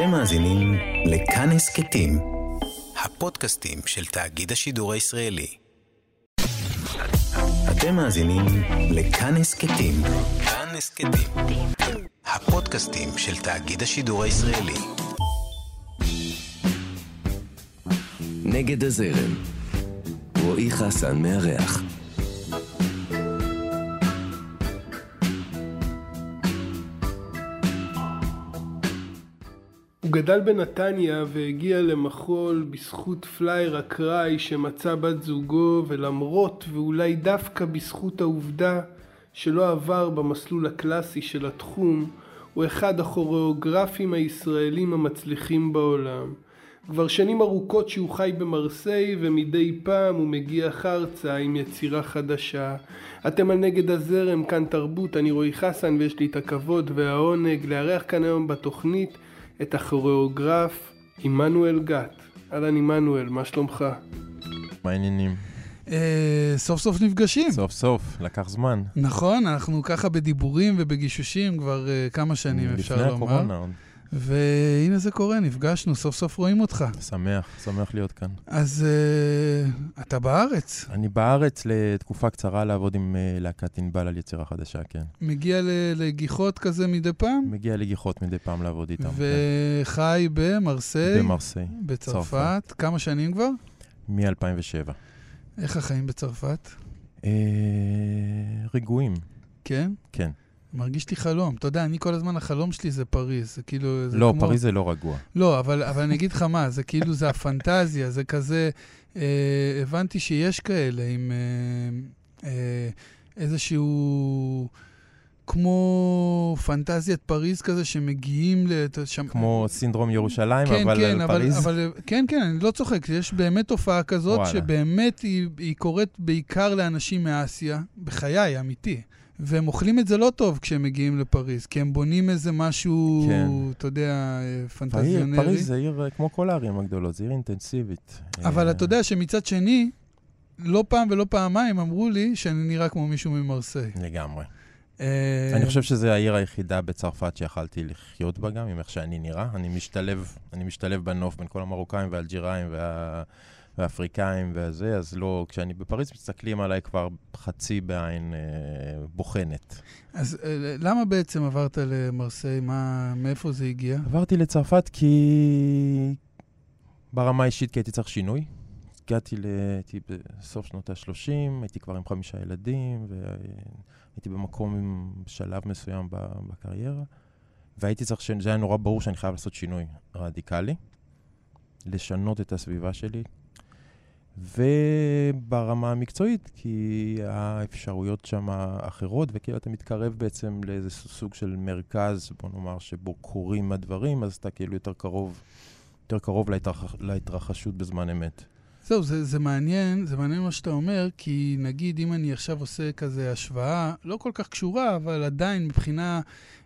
אתם מאזינים לכאן הסכתים, הפודקאסטים של תאגיד השידור הישראלי. אתם מאזינים לכאן הסכתים, כאן הסכתים, הפודקאסטים של תאגיד השידור הישראלי. נגד הזרם, רועי חסן מארח. הוא גדל בנתניה והגיע למחול בזכות פלייר אקראי שמצא בת זוגו ולמרות ואולי דווקא בזכות העובדה שלא עבר במסלול הקלאסי של התחום הוא אחד הכוריאוגרפים הישראלים המצליחים בעולם. כבר שנים ארוכות שהוא חי במרסיי ומדי פעם הוא מגיע ארצה עם יצירה חדשה. אתם על נגד הזרם, כאן תרבות, אני רועי חסן ויש לי את הכבוד והעונג לארח כאן היום בתוכנית את הכוריאוגרף עמנואל גת. אהלן עמנואל, מה שלומך? מה העניינים? אה, סוף סוף נפגשים. סוף סוף, לקח זמן. נכון, אנחנו ככה בדיבורים ובגישושים כבר אה, כמה שנים, אפשר לפני לומר. הקורונה עוד. והנה זה קורה, נפגשנו, סוף סוף רואים אותך. שמח, שמח להיות כאן. אז אה, אתה בארץ, אני בארץ לתקופה קצרה לעבוד עם אה, להקת ענבל על יצירה חדשה, כן. מגיע לגיחות כזה מדי פעם, מגיע לגיחות מדי פעם לעבוד איתם. כן. וחי במרסיי, במרסיי, בצרפת. כמה שנים כבר? מ-2007. איך החיים בצרפת? אה, רגועים, כן? כן. מרגיש לי חלום. אתה יודע, אני כל הזמן, החלום שלי זה פריז. זה כאילו... זה לא, כמו... פריז זה לא רגוע. לא, אבל, אבל אני אגיד לך מה, זה כאילו, זה הפנטזיה, זה כזה... אה, הבנתי שיש כאלה עם אה, אה, איזשהו... כמו פנטזיית פריז כזה, שמגיעים ל... אתה שם, כמו סינדרום ירושלים, כן, אבל כן, על אבל, פריז. אבל, כן, כן, אני לא צוחק, יש באמת תופעה כזאת, וואלה. שבאמת היא, היא קורית בעיקר לאנשים מאסיה, בחיי, אמיתי. והם אוכלים את זה לא טוב כשהם מגיעים לפריז, כי הם בונים איזה משהו, כן. אתה יודע, אה, פריז, פנטזיונרי. פריז זה עיר אה, כמו כל הערים הגדולות, זה עיר אינטנסיבית. אבל אה, אתה יודע שמצד שני, לא פעם ולא פעמיים אמרו לי שאני נראה כמו מישהו ממרסיי. לגמרי. אני חושב שזו העיר היחידה בצרפת שיכלתי לחיות בה גם, עם איך שאני נראה. אני משתלב, אני משתלב בנוף בין כל המרוקאים והאלג'יראים וה... והאפריקאים והזה, אז לא, כשאני בפריז מסתכלים עליי כבר חצי בעין אה, בוחנת. אז אה, למה בעצם עברת למרסיי? מה, מאיפה זה הגיע? עברתי לצרפת כי ברמה האישית כי הייתי צריך שינוי. הגעתי, ל... הייתי בסוף שנות ה-30, הייתי כבר עם חמישה ילדים, והייתי במקום עם שלב מסוים בקריירה, והייתי צריך, ש... זה היה נורא ברור שאני חייב לעשות שינוי רדיקלי, לשנות את הסביבה שלי, וברמה המקצועית, כי האפשרויות שם אחרות, וכאילו אתה מתקרב בעצם לאיזה סוג של מרכז, בוא נאמר, שבו קורים הדברים, אז אתה כאילו יותר קרוב, יותר קרוב להתרח... להתרחשות בזמן אמת. זהו, זה, זה מעניין, זה מעניין מה שאתה אומר, כי נגיד אם אני עכשיו עושה כזה השוואה, לא כל כך קשורה, אבל עדיין מבחינה,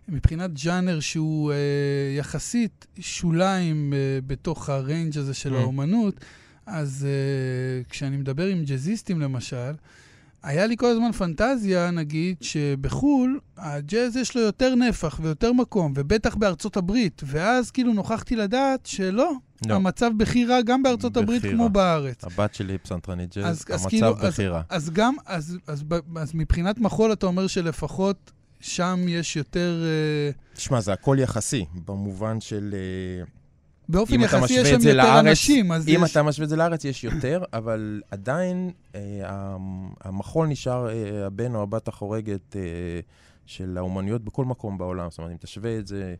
מבחינת ג'אנר שהוא אה, יחסית שוליים אה, בתוך הריינג' הזה של Mm. האומנות, אז אה, כשאני מדבר עם ג'אזיסטים למשל, היה לי כל הזמן פנטזיה, נגיד, שבחו"ל, הג'אז יש לו יותר נפח ויותר מקום, ובטח בארצות הברית, ואז כאילו נוכחתי לדעת שלא, לא, המצב בכי רע גם בארצות הברית בכי כמו. בארץ. הבת שלי היא פסנתרנית אז- ג'אז, אז המצב כאילו, בכי רע. אז גם, אז, אז, ב- אז מבחינת מחול אתה אומר שלפחות שם יש יותר, אה, תשמע, זה הכל יחסי, במובן של... אה, באופן אם יחסי יש שם יותר לארץ, אנשים, אז אם יש... אתה משווה את זה לארץ, יש יותר, אבל עדיין אה, המ- המחול נשאר אה, הבן או הבת החורגת אה, של האומנויות בכל מקום בעולם. זאת אומרת, אם תשווה את זה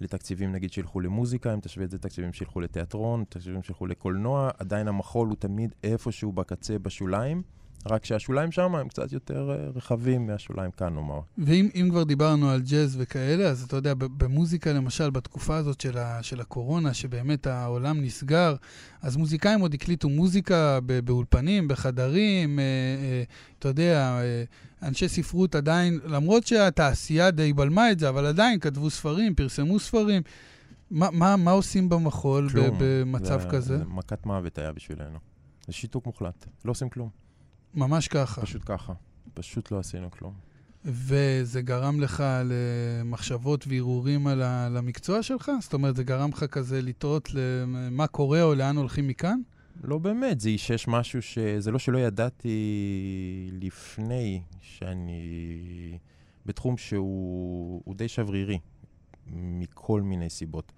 לתקציבים, נגיד, שילכו למוזיקה, אם תשווה את זה לתקציבים שילכו לתיאטרון, תקציבים שילכו לקולנוע, עדיין המחול הוא תמיד איפשהו בקצה, בשוליים, רק שהשוליים שם הם קצת יותר אה, רחבים מהשוליים כאן, נאמר. ואם אם כבר דיברנו על ג'אז וכאלה, אז אתה יודע, במוזיקה למשל, בתקופה הזאת של, ה, של הקורונה, שבאמת העולם נסגר, אז מוזיקאים עוד הקליטו מוזיקה באולפנים, בחדרים, אה, אה, אתה יודע, אה, אנשי ספרות עדיין, למרות שהתעשייה די בלמה את זה, אבל עדיין כתבו ספרים, פרסמו ספרים. מה, מה, מה עושים במחול כלום. במצב זה- כזה? זה מכת מוות היה בשבילנו. זה שיתוק מוחלט. לא עושים כלום. ממש ככה. פשוט ככה. פשוט לא עשינו כלום. וזה גרם לך למחשבות וערעורים על המקצוע שלך? זאת אומרת, זה גרם לך כזה לטעות למה קורה או לאן הולכים מכאן? לא באמת, זה אישש משהו ש... זה לא שלא ידעתי לפני שאני בתחום שהוא די שברירי, מכל מיני סיבות.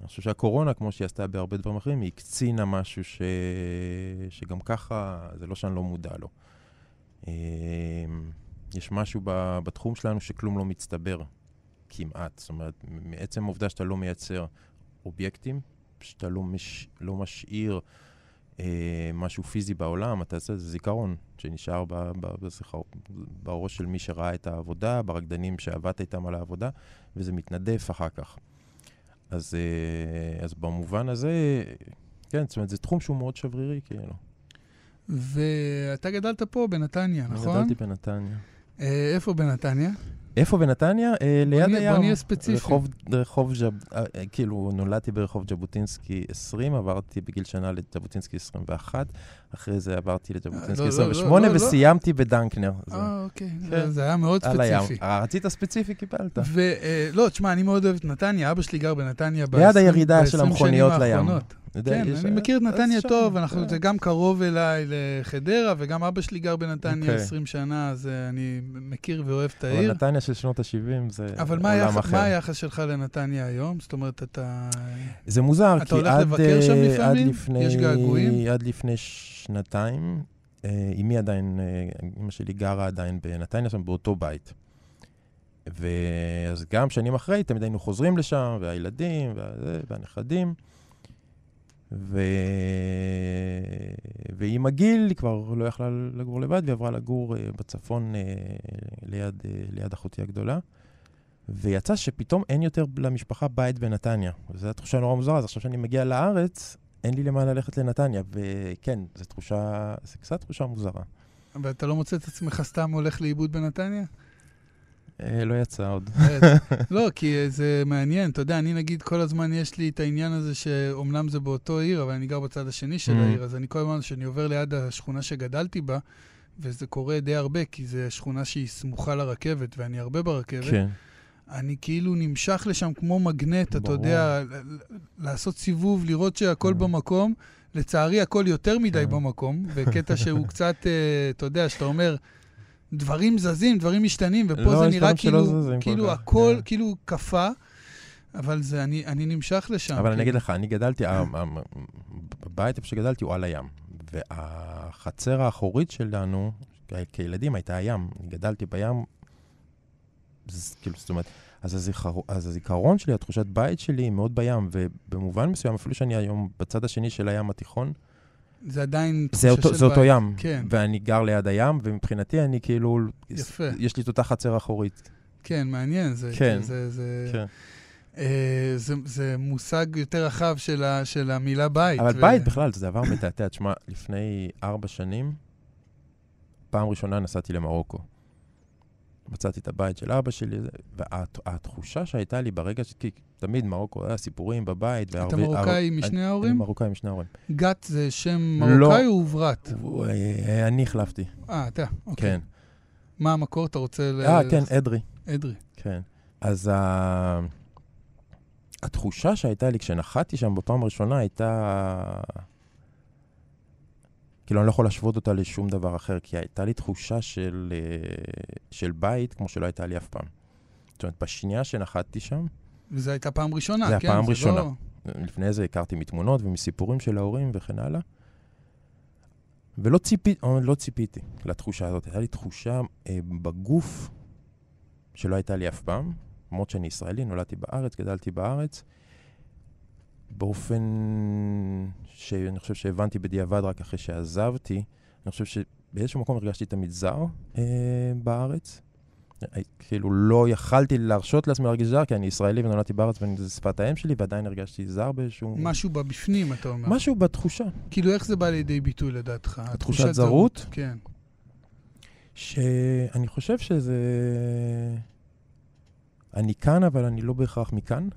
אני חושב שהקורונה, כמו שהיא עשתה בהרבה דברים אחרים, היא הקצינה משהו ש... שגם ככה, זה לא שאני לא מודע לו. אמ, יש משהו בתחום שלנו שכלום לא מצטבר, כמעט. זאת אומרת, מעצם העובדה שאתה לא מייצר אובייקטים, שאתה לא, מש... לא משאיר אה, משהו פיזי בעולם, אתה עושה איזה זיכרון שנשאר ב... ב... בזכר... בראש של מי שראה את העבודה, ברקדנים שעבדת איתם על העבודה, וזה מתנדף אחר כך. אז, אה, אז במובן הזה, כן, זאת אומרת, זה תחום שהוא מאוד שברירי, כאילו. ואתה גדלת פה בנתניה, נכון? גדלתי בנתניה. אה, איפה בנתניה? איפה בנתניה? אה, ליד הים. בוא נהיה ספציפי. רחוב, רחוב ז'ב... אה, כאילו, נולדתי ברחוב ז'בוטינסקי 20, עברתי בגיל שנה לז'בוטינסקי 21, אחרי זה עברתי לז'בוטינסקי 28, וסיימתי בדנקנר. אה, אוקיי. כן. זה היה מאוד ספציפי. על הים. רצית ספציפי, קיבלת. ולא, תשמע, אני מאוד אוהב את נתניה, אבא שלי גר בנתניה ב-20 ליד הירידה של המכוניות לים. כן, אני מכיר את נתניה טוב, אנחנו, זה גם קרוב אליי לחדרה, וגם אבא שלי גר בנתניה 20 אוקיי. שנה, אז אה, אני מכיר ואוהב את העיר. אבל נתניה של שנות ה-70 זה עולם אחר. אבל מה היחס שלך לנתניה היום? זאת אומרת, אתה... זה מוזר, כי עד, לבקר שם אה, לפעמים? לפני, יש געגועים? עד לפני שנתיים, אה, אמי עדיין, אמא שלי גרה עדיין בנתניה שם באותו בית. ואז גם שנים אחרי, תמיד היינו חוזרים לשם, והילדים, והנכדים. ו... ועם הגיל היא כבר לא יכלה לגור לבד, והיא עברה לגור uh, בצפון uh, ליד, uh, ליד אחותי הגדולה. ויצא שפתאום אין יותר למשפחה בית בנתניה. וזו התחושה נורא מוזרה, אז עכשיו שאני מגיע לארץ, אין לי למה ללכת לנתניה. וכן, זו תחושה, זו קצת תחושה מוזרה. ואתה לא מוצא את עצמך סתם הולך לאיבוד בנתניה? אה, לא יצא עוד. לא, כי זה מעניין. אתה יודע, אני נגיד, כל הזמן יש לי את העניין הזה שאומנם זה באותו עיר, אבל אני גר בצד השני של mm. העיר, אז אני כל הזמן, כשאני עובר ליד השכונה שגדלתי בה, וזה קורה די הרבה, כי זו שכונה שהיא סמוכה לרכבת, ואני הרבה ברכבת, כן. אני כאילו נמשך לשם כמו מגנט, אתה יודע, לעשות סיבוב, לראות שהכל mm. במקום. לצערי, הכל יותר מדי כן. במקום, בקטע שהוא קצת, אה, אתה יודע, שאתה אומר... דברים זזים, דברים משתנים, ופה לא, זה נראה כאילו, זזים כאילו הכל, yeah. כן. כאילו קפא, אבל זה, אני, אני נמשך לשם. אבל כאילו. אני אגיד לך, אני גדלתי, הבית איפה שגדלתי הוא על הים, והחצר האחורית שלנו, כילדים, הייתה הים. גדלתי בים, כאילו, זאת אומרת, אז, הזיכר, אז הזיכרון שלי, התחושת בית שלי היא מאוד בים, ובמובן מסוים, אפילו שאני היום בצד השני של הים התיכון, זה עדיין תחושה אותו, זה אותו ים, כן. ואני גר ליד הים, ומבחינתי אני כאילו... יפה. יש לי את אותה חצר אחורית. כן, מעניין. זה, כן. זה, זה, כן. אה, זה, זה מושג יותר רחב של, ה, של המילה בית. אבל ו... בית בכלל, זה דבר מתעתע. תשמע, לפני ארבע שנים, פעם ראשונה נסעתי למרוקו. מצאתי את הבית של אבא שלי, והתחושה שהייתה לי ברגע ש... כי תמיד מרוקו היה סיפורים בבית. אתה והרבה, מרוקאי הר... משני ההורים? אני מרוקאי משני ההורים. גת זה שם מרוקאי לא, או עוברת? אה, אני החלפתי. אה, אתה, אוקיי. כן. מה המקור? אתה רוצה... אה, ל... כן, אדרי. אדרי. כן. אז ה... התחושה שהייתה לי כשנחתתי שם בפעם הראשונה הייתה... כאילו, אני לא יכול להשוות אותה לשום דבר אחר, כי הייתה לי תחושה של, אה, של בית כמו שלא הייתה לי אף פעם. זאת אומרת, בשנייה שנחתתי שם... וזו הייתה פעם ראשונה, כן? זו הייתה פעם ראשונה. לא... לפני זה הכרתי מתמונות ומסיפורים של ההורים וכן הלאה. ולא ציפי, לא ציפיתי לתחושה הזאת. הייתה לי תחושה אה, בגוף שלא הייתה לי אף פעם, למרות שאני ישראלי, נולדתי בארץ, גדלתי בארץ. באופן שאני חושב שהבנתי בדיעבד רק אחרי שעזבתי, אני חושב שבאיזשהו מקום הרגשתי תמיד זר אה, בארץ. אה, כאילו לא יכלתי להרשות לעצמי להרגיש זר, כי אני ישראלי ונולדתי בארץ וזו שפת האם שלי, ועדיין הרגשתי זר באיזשהו... משהו בבפנים, אתה אומר. משהו בתחושה. כאילו, איך זה בא לידי ביטוי לדעתך? התחושת זרות? זרות? כן. שאני חושב שזה... אני כאן, אבל אני לא בהכרח מכאן.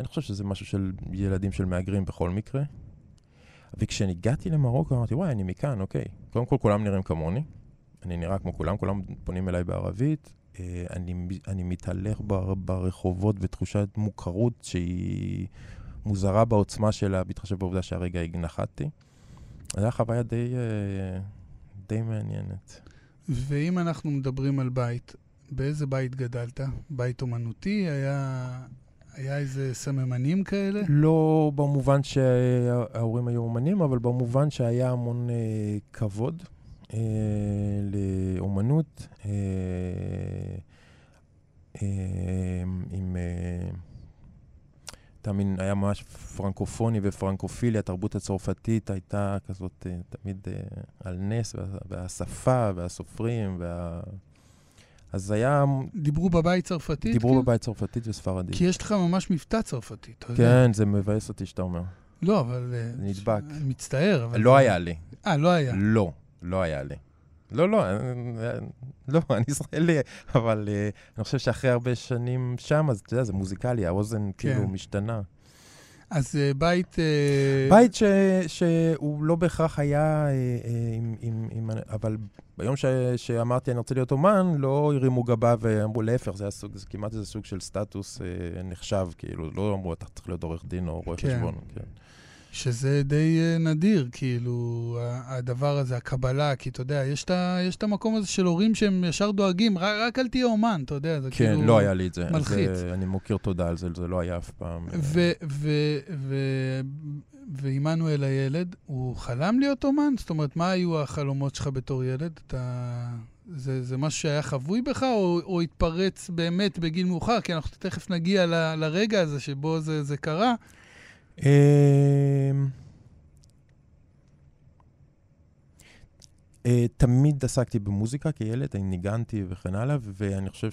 אני חושב שזה משהו של ילדים של מהגרים בכל מקרה. וכשהגעתי למרוקו אמרתי, וואי, אני מכאן, אוקיי. קודם כל, כולם נראים כמוני. אני נראה כמו כולם, כולם פונים אליי בערבית. אה, אני, אני מתהלך בר, ברחובות בתחושת מוכרות שהיא מוזרה בעוצמה שלה, בהתחשב בעובדה שהרגע נחתתי. זו הייתה חוויה די, אה, די מעניינת. ואם אנחנו מדברים על בית, באיזה בית גדלת? בית אומנותי? היה, היה איזה סממנים כאלה? לא במובן שההורים היו אומנים, אבל במובן שהיה המון אה, כבוד אה, לאומנות, אה, אה, עם... אה, תמיד היה ממש פרנקופוני ופרנקופיליה, התרבות הצרפתית הייתה כזאת אה, תמיד אה, על נס, והשפה והסופרים וה... אז היה... דיברו בבית צרפתית? דיברו כן? בבית צרפתית וספרדית. כי יש לך ממש מבטא צרפתי, אתה יודע. כן, זה מבאס אותי שאתה אומר. לא, אבל... זה אה, נדבק. אני מצטער, אבל... לא היה לי. אה, לא היה. לא, לא היה לי. לא, לא, לא, אני ישראלי, אבל אני חושב שאחרי הרבה שנים שם, אז אתה יודע, זה מוזיקלי, האוזן כאילו כן. משתנה. אז uh, בית... Uh... בית ש, שהוא לא בהכרח היה, uh, עם, עם, עם, אבל ביום ש, שאמרתי אני רוצה להיות אומן, לא הרימו גבה ואמרו להפך, זה, הסוג, זה כמעט איזה סוג של סטטוס נחשב, כאילו, לא אמרו אתה צריך להיות עורך דין או רואה כן. חשבון. כן. שזה די uh, נדיר, כאילו, הדבר הזה, הקבלה, כי אתה יודע, יש את המקום הזה של הורים שהם ישר דואגים, רק, רק אל תהיה אומן, אתה יודע, זה כן, כאילו כן, לא היה לי את זה. מלחיץ. זה, אני מוקיר תודה על זה, זה לא היה אף פעם. ועמנואל הילד, הוא חלם להיות אומן? זאת אומרת, מה היו החלומות שלך בתור ילד? אתה... זה, זה משהו שהיה חבוי בך, או, או התפרץ באמת בגיל מאוחר? כי אנחנו תכף נגיע ל, לרגע הזה שבו זה, זה קרה. אמ, אה, תמיד עסקתי במוזיקה כילד, אני ניגנתי וכן הלאה, ואני חושב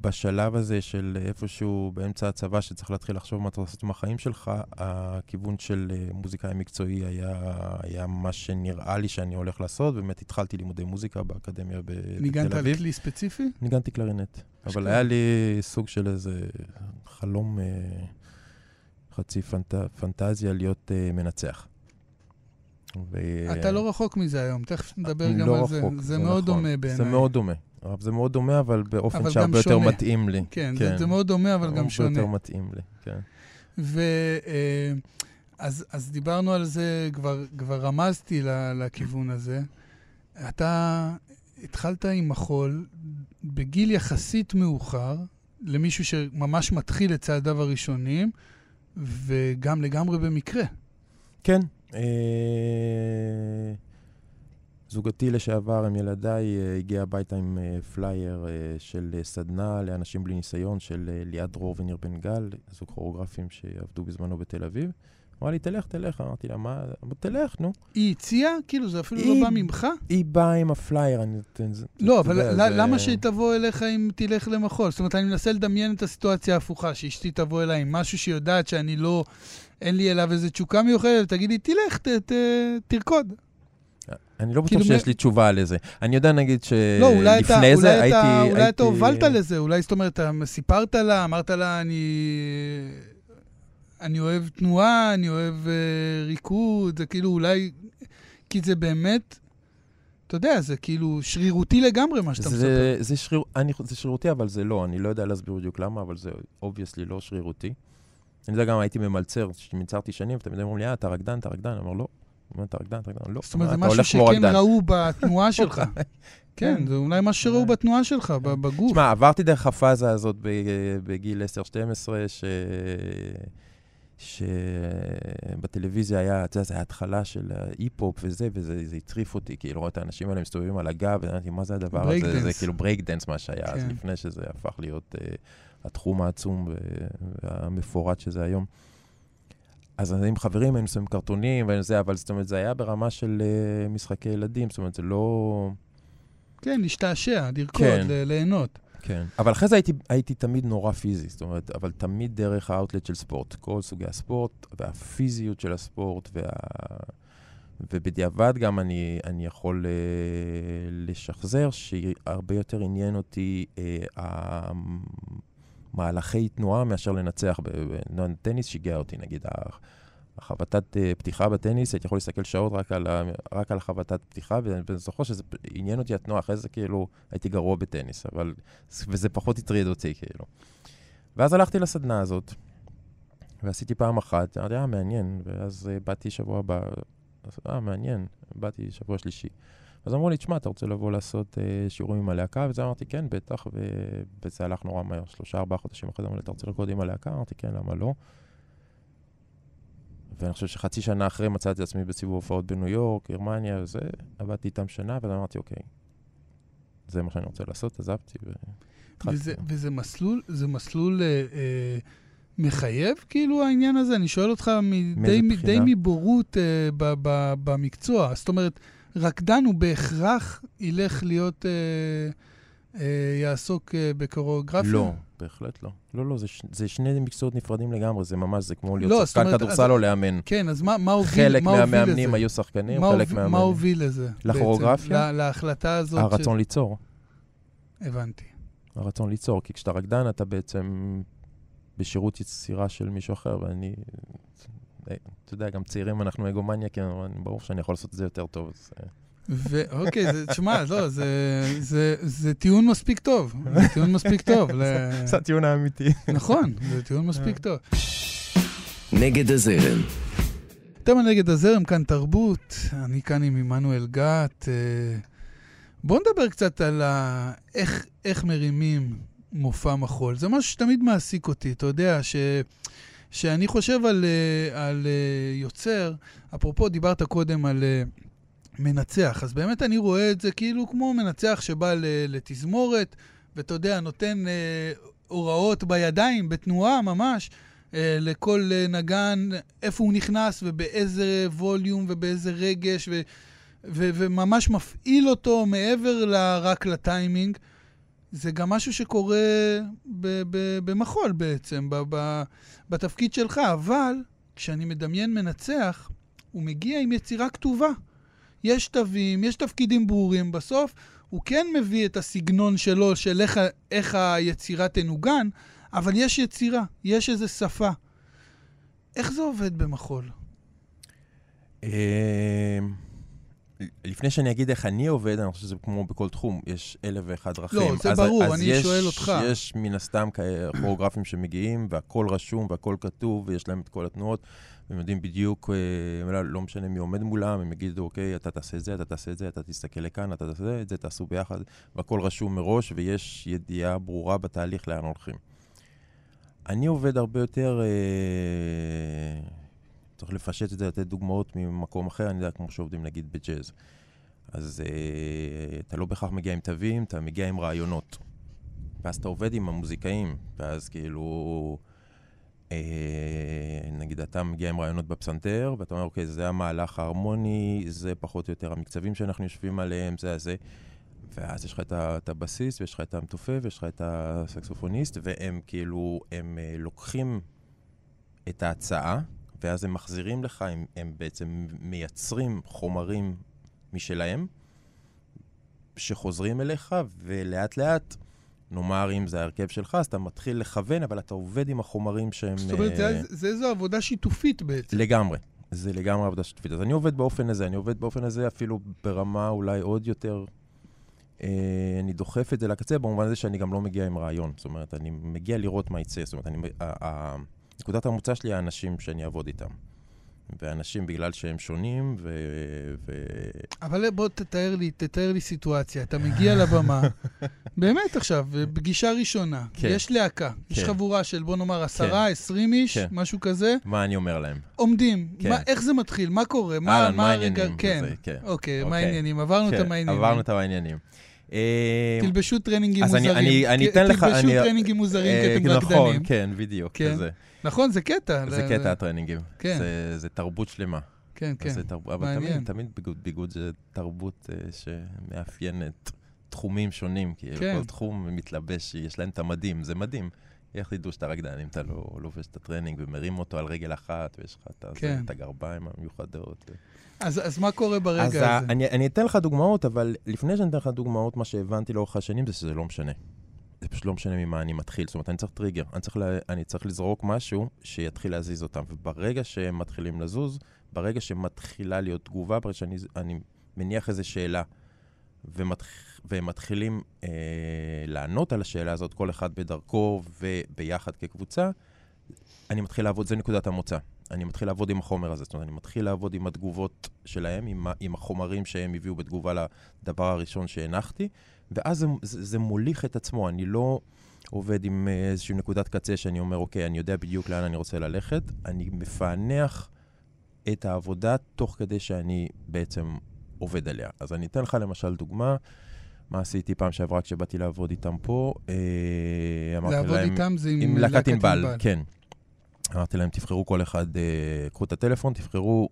שבשלב הזה של איפשהו באמצע הצבא, שצריך להתחיל לחשוב מה אתה עושה עם החיים שלך, הכיוון של אה, מוזיקאי מקצועי היה, היה מה שנראה לי שאני הולך לעשות. באמת התחלתי לימודי מוזיקה באקדמיה בתל אביב. ניגנת על כלי ספציפי? ניגנתי קלרינט. אבל היה לי סוג של איזה חלום, אה, חצי פנט... פנטזיה להיות uh, מנצח. ו... אתה לא רחוק מזה היום, תכף נדבר גם לא על רחוק, זה. זה, זה מאוד נכון. דומה בעיניי. זה מאוד דומה. זה מאוד דומה, אבל באופן אבל שהרבה יותר. מתאים לי. כן, כן. זה, זה מאוד דומה, אבל גם שונה. הרבה יותר מתאים לי, כן. ו... אה, אז, אז דיברנו על זה, כבר, כבר רמזתי לכיוון הזה. אתה התחלת עם מחול בגיל יחסית מאוחר, למישהו שממש מתחיל את צעדיו הראשונים, וגם לגמרי במקרה. כן. אה... זוגתי לשעבר עם ילדיי אה, הגיעה הביתה עם אה, פלייר אה, של סדנה לאנשים בלי ניסיון של ליעד דרור וניר בן גל, זוג כוריאוגרפים שעבדו בזמנו בתל אביב. אמרה לי, תלך, תלך. אמרתי לה, מה? תלך, נו. היא הציעה? כאילו, זה אפילו לא בא ממך? היא באה עם הפלייר, אני נותן... לא, אבל למה שהיא תבוא אליך אם תלך למחול? זאת אומרת, אני מנסה לדמיין את הסיטואציה ההפוכה, שאשתי תבוא אליי עם משהו שהיא יודעת שאני לא... אין לי אליו איזו תשוקה מיוחדת, תגידי, תלך, תרקוד. אני לא בטוח כאילו שיש לי תשובה לזה. אני יודע, נגיד, שלפני לא, זה הייתי... אולי אתה הובלת לזה, אולי, זאת אומרת, סיפרת לה, אמרת לה, אני... אני אוהב תנועה, אני אוהב uh, ריקוד, זה כאילו אולי... כי זה באמת, אתה יודע, זה כאילו שרירותי לגמרי מה שאתה זה, מספר. זה, שריר, אני, זה שרירותי, אבל זה לא. אני לא יודע להסביר בדיוק למה, אבל זה obviously לא שרירותי. אני יודע, גם הייתי ממלצר, שמילצרתי שנים, ותמיד אומרים לי, אה, אתה רקדן, אתה רקדן. אני אומר, לא. אתה רקדן, אתה רקדן, לא. זאת אומרת, זה משהו שכן ראו בתנועה שלך. כן, זה אולי מה שראו בתנועה שלך, בגוף. תשמע, עברתי דרך הפאזה הזאת בגיל 10-12, ש... שבטלוויזיה היה, אתה יודע, זו הייתה התחלה של ההיפ-הופ וזה, וזה הטריף אותי, כאילו, את האנשים האלה מסתובבים על הגב, ואמרתי, מה זה הדבר הזה? זה כאילו ברייק דנס מה שהיה, אז כן. לפני שזה הפך להיות uh, התחום העצום והמפורט שזה היום. אז אני עם חברים, היינו שמים קרטונים וזה, אבל זאת אומרת, זה היה ברמה של uh, משחקי ילדים, זאת אומרת, זה לא... כן, להשתעשע, לרקוד, כן. ליהנות. כן, אבל אחרי זה הייתי, הייתי תמיד נורא פיזי, זאת אומרת, אבל תמיד דרך האוטלט של ספורט. כל סוגי הספורט, והפיזיות של הספורט, וה... ובדיעבד גם אני, אני יכול uh, לשחזר שהרבה יותר עניין אותי uh, המהלכי תנועה מאשר לנצח. בטניס שיגע אותי, נגיד, החבטת אה, פתיחה בטניס, הייתי יכול להסתכל שעות רק על, רק על החבטת פתיחה, ואני זוכר שזה עניין אותי התנועה, אחרי זה כאילו הייתי גרוע בטניס, אבל, וזה פחות הטריד אותי, כאילו. ואז הלכתי לסדנה הזאת, ועשיתי פעם אחת, אמרתי, אה, מעניין, ואז uh, באתי שבוע הבא, אה, מעניין, באתי שבוע שלישי. אז אמרו לי, תשמע, אתה רוצה לבוא לעשות uh, שיעורים עם הלהקה? וזה אמרתי, כן, בטח, וזה הלך נורא מהר, שלושה, ארבעה חודשים אחרי זה אמרו לי, אתה רוצה לרקוד עם הלהקה? אמרתי, כן, למה לא? ואני חושב שחצי שנה אחרי מצאתי את עצמי בסיבוב הופעות בניו יורק, גרמניה וזה, עבדתי איתם שנה, ואז אמרתי, אוקיי, זה מה שאני רוצה לעשות, עזבתי ו... וזה, וזה מסלול, זה מסלול אה, אה, מחייב, כאילו, העניין הזה? אני שואל אותך מדי, די מבורות אה, ב, ב, במקצוע. זאת אומרת, רקדן הוא בהכרח ילך להיות, אה, יעסוק אה, בקוריאוגרפיה? לא, בהחלט לא. לא, לא, זה, ש... זה שני מקצועות נפרדים לגמרי, זה ממש, זה כמו להיות לא, שחקן כדורסל או לאמן. כן, אז מה, מה הוביל חלק מה מהמאמנים היו שחקנים, חלק מהמאמנים. מה הוביל לזה? לכוריאוגרפיה? להחלטה הזאת. הרצון. ליצור. הבנתי. הרצון ליצור, כי כשאתה רקדן אתה בעצם בשירות יצירה של מישהו אחר, ואני, אתה יודע, גם צעירים אנחנו אגומניה, כי ברור שאני יכול לעשות את זה יותר טוב. אז... אה. ואוקיי, תשמע, לא, זה, זה, זה טיעון מספיק טוב. זה טיעון מספיק טוב. זה הטיעון האמיתי. נכון, זה טיעון מספיק טוב. נגד הזרם. אתם נגד הזרם, כאן תרבות, אני כאן עם עמנואל גת. אה, בואו נדבר קצת על ה... איך, איך מרימים מופע מחול. זה משהו שתמיד מעסיק אותי, אתה יודע, ש... שאני חושב על, אה, על אה, יוצר, אפרופו, דיברת קודם על מנצח. אז באמת אני רואה את זה כאילו כמו מנצח שבא לתזמורת, ואתה יודע, נותן אה, הוראות בידיים, בתנועה ממש, אה, לכל אה, נגן, איפה הוא נכנס ובאיזה ווליום ובאיזה רגש, ו, ו, וממש מפעיל אותו מעבר רק לטיימינג. זה גם משהו שקורה ב- ב- במחול בעצם, ב- ב- בתפקיד שלך, אבל כשאני מדמיין מנצח, הוא מגיע עם יצירה כתובה. יש תווים, יש תפקידים ברורים. בסוף הוא כן מביא את הסגנון שלו, של איך, איך היצירה תנוגן, אבל יש יצירה, יש איזו שפה. איך זה עובד במחול? אמ, לפני שאני אגיד איך אני עובד, אני חושב שזה כמו בכל תחום, יש אלף ואחד דרכים. לא, זה אז, ברור, אז אני יש, שואל אותך. יש מן הסתם כוריאוגרפים שמגיעים, והכול רשום, והכול כתוב, ויש להם את כל התנועות. הם יודעים בדיוק, אה, לא, לא משנה מי עומד מולם, הם יגידו, אוקיי, אתה תעשה את זה, אתה תעשה את זה, אתה תסתכל לכאן, אתה תעשה את זה, תעשו ביחד, והכל רשום מראש, ויש ידיעה ברורה בתהליך לאן הולכים. אני עובד הרבה יותר, אה, צריך לפשט את זה, לתת דוגמאות ממקום אחר, אני יודע, כמו שעובדים נגיד בג'אז. אז אה, אתה לא בהכרח מגיע עם תווים, אתה מגיע עם רעיונות. ואז אתה עובד עם המוזיקאים, ואז כאילו... אה, נגיד אתה מגיע עם רעיונות בפסנתר, ואתה אומר, אוקיי, זה המהלך ההרמוני, זה פחות או יותר המקצבים שאנחנו יושבים עליהם, זה הזה. ואז יש לך את הבסיס, ויש לך את המתופף, ויש לך את הסקסופוניסט, והם כאילו, הם אה, לוקחים את ההצעה, ואז הם מחזירים לך, הם, הם בעצם מייצרים חומרים משלהם, שחוזרים אליך, ולאט לאט... נאמר, אם זה ההרכב שלך, אז אתה מתחיל לכוון, אבל אתה עובד עם החומרים שהם... זאת אומרת, זה, זה איזו עבודה שיתופית בעצם. לגמרי. זה לגמרי עבודה שיתופית. אז אני עובד באופן הזה, אני עובד באופן הזה אפילו ברמה אולי עוד יותר... אה, אני דוחף את זה לקצה, במובן הזה שאני גם לא מגיע עם רעיון. זאת אומרת, אני מגיע לראות מה יצא. זאת אומרת, אני, נקודת המוצא שלי האנשים שאני אעבוד איתם. ואנשים בגלל שהם שונים, ו... ו... אבל בוא תתאר לי, תתאר לי סיטואציה. אתה מגיע לבמה, באמת עכשיו, פגישה ראשונה, כן. יש להקה, כן. יש חבורה של בוא נאמר עשרה, כן. עשרים איש, כן. משהו כזה. מה אני אומר להם? עומדים, כן. מה, איך זה מתחיל? מה קורה? מה, מה, מה העניינים? כן. כן. אוקיי, מה אוקיי. העניינים? עברנו כן, את העניינים. עברנו את העניינים. אה, תלבשו טרנינגים מוזרים. אז אני אתן לך... תלבשו טרנינגגים מוזרים כי אתם רקדנים. נכון, כן, בדיוק. נכון, זה קטע. זה קטע הטרנינגים. כן. זה תרבות שלמה. כן, כן. אבל תמיד, תמיד ביגוד זה תרבות אה, שמאפיינת תחומים שונים, כי כן. כל תחום מתלבש, יש להם את המדים, זה מדהים. איך תדעו שאתה רקדן אם אתה לא לובש את הטרנינג ומרים אותו על רגל אחת, ויש לך את, כן. את הגרביים המיוחדות. אז, אז מה קורה ברגע אז הזה? אני, אני אתן לך דוגמאות, אבל לפני שאני אתן לך דוגמאות, מה שהבנתי לאורך השנים זה שזה לא משנה. זה פשוט לא משנה ממה אני מתחיל. זאת אומרת, אני צריך טריגר, אני צריך, לה, אני צריך לזרוק משהו שיתחיל להזיז אותם. וברגע שהם מתחילים לזוז, ברגע שמתחילה להיות תגובה, ברגע שאני אני מניח איזו שאלה, ומתח, והם מתחילים אה, לענות על השאלה הזאת, כל אחד בדרכו וביחד כקבוצה, אני מתחיל לעבוד, זה נקודת המוצא. אני מתחיל לעבוד עם החומר הזה. זאת אומרת, אני מתחיל לעבוד עם התגובות שלהם, עם, עם החומרים שהם הביאו בתגובה לדבר הראשון שהנחתי, ואז זה, זה, זה מוליך את עצמו. אני לא עובד עם אה, איזושהי נקודת קצה שאני אומר, אוקיי, אני יודע בדיוק לאן אני רוצה ללכת. אני מפענח את העבודה תוך כדי שאני בעצם עובד עליה. אז אני אתן לך למשל דוגמה. מה עשיתי פעם שעברה כשבאתי לעבוד איתם פה? אה, אמרתי לעבוד להם... לעבוד איתם זה עם, עם להקת ענבל. כן. אמרתי להם, תבחרו כל אחד, אה, קחו את הטלפון, תבחרו,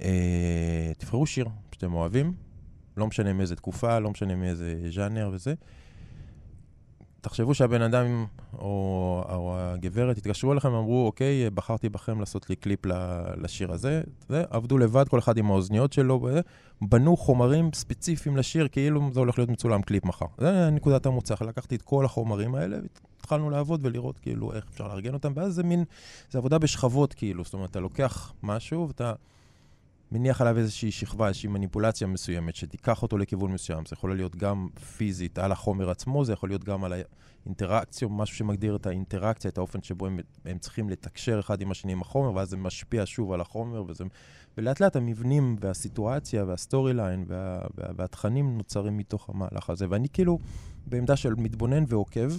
אה, תבחרו שיר שאתם אוהבים, לא משנה מאיזה תקופה, לא משנה מאיזה ז'אנר וזה. תחשבו שהבן אדם או, או הגברת התקשרו אליכם, אמרו, אוקיי, בחרתי בכם לעשות לי קליפ לשיר הזה. זה, עבדו לבד, כל אחד עם האוזניות שלו, בנו חומרים ספציפיים לשיר, כאילו זה הולך להיות מצולם קליפ מחר. זה נקודת המוצא. לקחתי את כל החומרים האלה, והתחלנו לעבוד ולראות כאילו איך אפשר לארגן אותם, ואז זה מין, זה עבודה בשכבות כאילו, זאת אומרת, אתה לוקח משהו ואתה... מניח עליו איזושהי שכבה, איזושהי מניפולציה מסוימת, שתיקח אותו לכיוון מסוים. זה יכול להיות גם פיזית על החומר עצמו, זה יכול להיות גם על האינטראקציה, משהו שמגדיר את האינטראקציה, את האופן שבו הם, הם צריכים לתקשר אחד עם השני עם החומר, ואז זה משפיע שוב על החומר, וזה... ולאט לאט המבנים והסיטואציה וה story line וה, וה, והתכנים נוצרים מתוך המהלך הזה. ואני כאילו בעמדה של מתבונן ועוקב,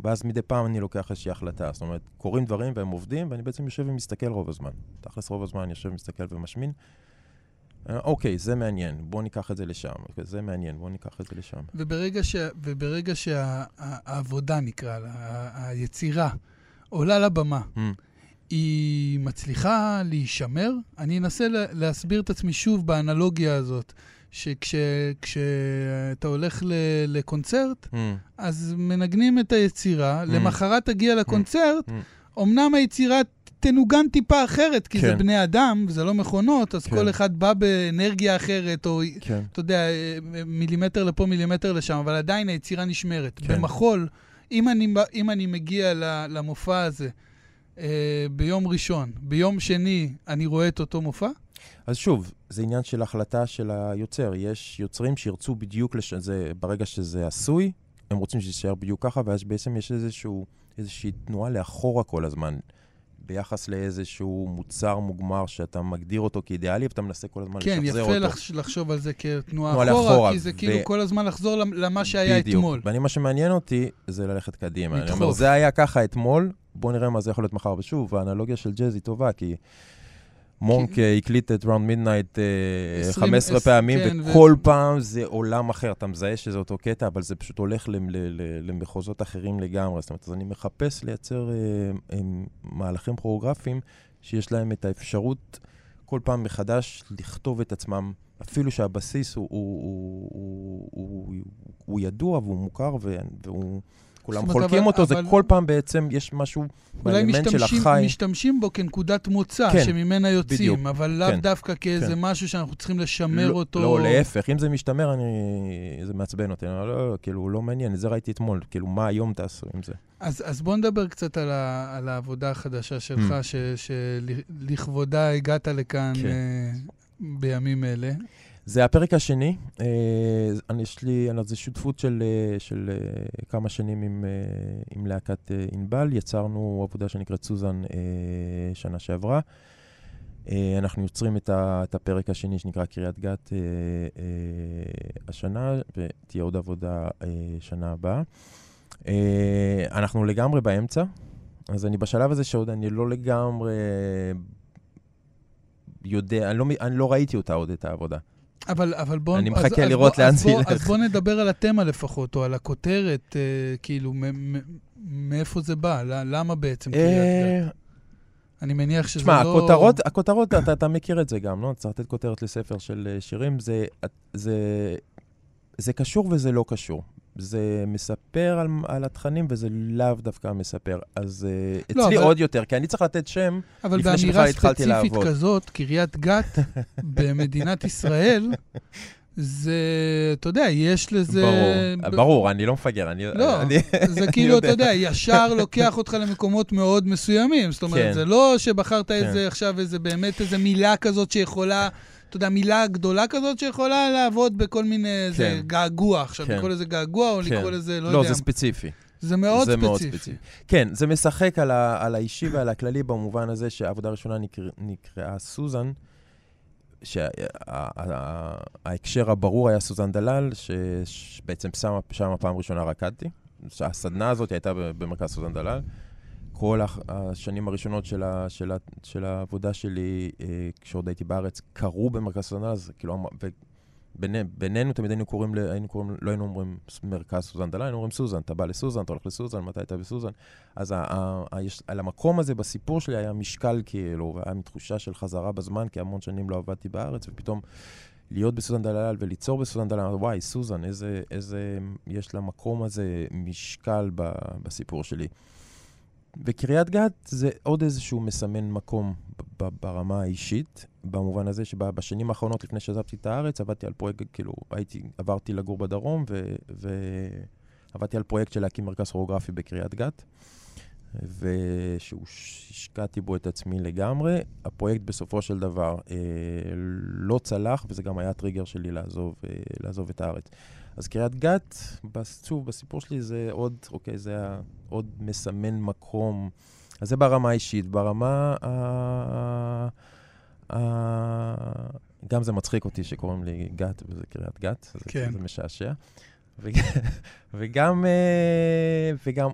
ואז מדי פעם אני לוקח איזושהי החלטה. זאת אומרת, קורים דברים והם עובדים, ואני בעצם יושב ומסתכל רוב הזמן. תכלס רוב הזמן אני יושב ומסתכל ומשמין. אה, אוקיי, זה מעניין, בואו ניקח את זה לשם. זה מעניין, בואו ניקח את זה לשם. וברגע, ש... וברגע שהעבודה, נקרא לה, היצירה, עולה לבמה, mm. היא מצליחה להישמר? אני אנסה להסביר את עצמי שוב באנלוגיה הזאת. שכשאתה הולך ל, לקונצרט, mm. אז מנגנים את היצירה, mm. למחרת תגיע לקונצרט, mm. אמנם היצירה תנוגן טיפה אחרת, כי כן. זה בני אדם, זה לא מכונות, אז כן. כל אחד בא באנרגיה אחרת, או, כן. אתה יודע, מילימטר לפה, מילימטר לשם, אבל עדיין היצירה נשמרת. כן. במחול, אם אני, אם אני מגיע למופע הזה אה, ביום ראשון, ביום שני אני רואה את אותו מופע, אז שוב, זה עניין של החלטה של היוצר. יש יוצרים שירצו בדיוק, לש... זה, ברגע שזה עשוי, הם רוצים שזה יישאר בדיוק ככה, ואז בעצם יש איזשהו, איזושהי תנועה לאחורה כל הזמן, ביחס לאיזשהו מוצר מוגמר שאתה מגדיר אותו כאידיאלי, ואתה מנסה כל הזמן כן, לשחזר אותו. כן, יפה לחשוב על זה כתנועה אחורה, לאחורה, כי זה ו... כאילו כל הזמן לחזור למה שהיה בדיוק. אתמול. ואני, מה שמעניין אותי זה ללכת קדימה. לדחוף. אני אומר, זה היה ככה אתמול, בואו נראה מה זה יכול להיות מחר. ושוב, האנלוגיה של ג'אז היא טובה, כי... מונק אה, הקליט את Round Midnight 15 פעמים, כן, וכל פעם זה עולם אחר. אתה מזהה שזה אותו קטע, אבל זה פשוט הולך למחוזות אחרים לגמרי. זאת אומרת, אז אני מחפש לייצר אה, מהלכים כוריאוגרפיים שיש להם את האפשרות כל פעם מחדש לכתוב את עצמם, אפילו שהבסיס הוא, הוא, הוא, הוא, הוא, הוא ידוע והוא מוכר והוא... כולם חולקים אבל, אותו, אבל... זה כל פעם בעצם, יש משהו באלמנט של החי. אולי משתמשים בו כנקודת מוצא, כן, שממנה יוצאים, בדיוק, אבל לאו כן, דווקא כאיזה כן. משהו שאנחנו צריכים לשמר לא, אותו. לא, להפך, אם זה משתמר, אני... זה מעצבן אותי. לא, לא, כאילו, לא מעניין, זה ראיתי אתמול, כאילו, מה היום תעשו עם זה? אז, אז בוא נדבר קצת על, ה, על העבודה החדשה שלך, mm. שלכבודה הגעת לכאן כן. uh, בימים אלה. זה הפרק השני. אה, אני, יש לי, זה שותפות של, אה, של אה, כמה שנים עם, עם להקת ענבל. יצרנו עבודה שנקראת סוזן שנה שעברה. אנחנו יוצרים את, ה, את הפרק השני שנקרא קריית גת השנה, ותהיה עוד עבודה שנה הבאה. אנחנו לגמרי באמצע, אז אני בשלב הזה שעוד אני לא לגמרי יודע, אני לא, אני לא ראיתי אותה עוד, את העבודה. אבל, אבל בוא... אני מחכה אז, לראות אז לאן זה ילך. אז בוא נדבר על התמה לפחות, או על הכותרת, אה, כאילו, מאיפה זה בא? למה בעצם אה, גת? אני מניח שזה שמה, לא... תשמע, הכותרות, הכותרות אתה, אתה מכיר את זה גם, לא? צריך לתת כותרת לספר של אה, שירים, זה, זה, זה קשור וזה לא קשור. זה מספר על, על התכנים וזה לאו דווקא מספר. אז uh, לא, אצלי אבל... עוד יותר, כי אני צריך לתת שם לפני שבכלל התחלתי לעבוד. אבל באמירה ספציפית כזאת, קריית גת במדינת ישראל, זה, אתה יודע, יש לזה... ברור, ב- ברור, אני לא מפגר, אני... לא, אני- זה כאילו, אתה. יודע, ישר לוקח אותך למקומות מאוד מסוימים. זאת אומרת, כן. זה לא שבחרת כן. איזה עכשיו, איזה באמת איזה מילה כזאת שיכולה, אתה יודע, מילה גדולה כזאת שיכולה לעבוד בכל מיני, כן. געגוע. עכשיו, כן. לקרוא לזה געגוע או כן. לקרוא לזה, לא לא, יודע. זה ספציפי. זה מאוד זה מאוד ספציפי. ספציפי. כן, זה משחק על, ה, על האישי ועל הכללי במובן הזה שהעבודה הראשונה נקרא, נקראה סוזן, שההקשר הברור היה סוזן דלל, שבעצם שם, שם הפעם הראשונה רקדתי. הסדנה הזאת הייתה במרכז סוזן דלל. כל השנים הראשונות של, ה, של, ה, של העבודה שלי, אה, כשעוד הייתי בארץ, קרו במרכז סוזן אז כאילו, אמר- ו- ביני, בינינו תמיד היינו קוראים, היינו קוראים, לא היינו אומרים מרכז סוזן דלל, היינו אומרים סוזן, אתה בא לסוזן, אתה הולך לסוזן, מתי אתה בסוזן? אז ה, ה, ה, יש, על המקום הזה בסיפור שלי היה משקל כאילו, והיה מין תחושה של חזרה בזמן, כי המון שנים לא עבדתי בארץ, ופתאום להיות בסוזן דלל וליצור בסוזן דלל, וואי, סוזן, איזה, איזה, יש למקום הזה משקל ב, בסיפור שלי. וקריית גת זה עוד איזשהו מסמן מקום ברמה האישית, במובן הזה שבשנים האחרונות, לפני שעזבתי את הארץ, עבדתי על פרויקט, כאילו, הייתי, עברתי לגור בדרום, ועבדתי על פרויקט של להקים מרכז כוריאוגרפי בקריית גת, ושהשקעתי בו את עצמי לגמרי. הפרויקט בסופו של דבר אה, לא צלח, וזה גם היה הטריגר שלי לעזוב, אה, לעזוב את הארץ. אז קריית גת, שוב, בסיפור שלי זה עוד, אוקיי, זה היה עוד מסמן מקום. אז זה ברמה האישית. ברמה ה... גם זה מצחיק אותי שקוראים לי גת וזה קריית גת, זה, כן. זה משעשע. וג... וגם, אה, וגם,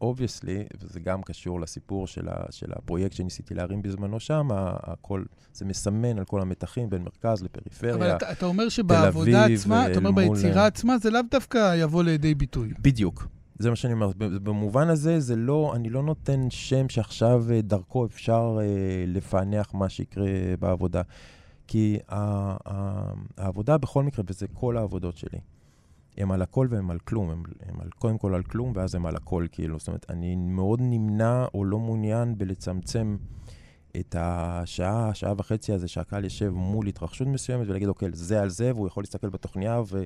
obviously, וזה גם קשור לסיפור של, ה... של הפרויקט שניסיתי להרים בזמנו שם, הכל, זה מסמן על כל המתחים בין מרכז לפריפריה. אבל אתה, אתה אומר שבעבודה אביב, עצמה, אתה אומר ביצירה אה, עצמה, זה לאו דווקא יבוא לידי ביטוי. בדיוק. זה מה שאני אומר. במובן הזה, זה לא, אני לא נותן שם שעכשיו אה, דרכו אפשר אה, לפענח מה שיקרה בעבודה. כי העבודה בכל מקרה, וזה כל העבודות שלי, הם על הכל והם על כלום. הם, הם על, קודם כל על כלום, ואז הם על הכל, כאילו. זאת אומרת, אני מאוד נמנע או לא מעוניין בלצמצם את השעה, שעה וחצי הזה שהקהל יושב מול התרחשות מסוימת ולהגיד, אוקיי, זה על זה, והוא יכול להסתכל בתוכניה ו...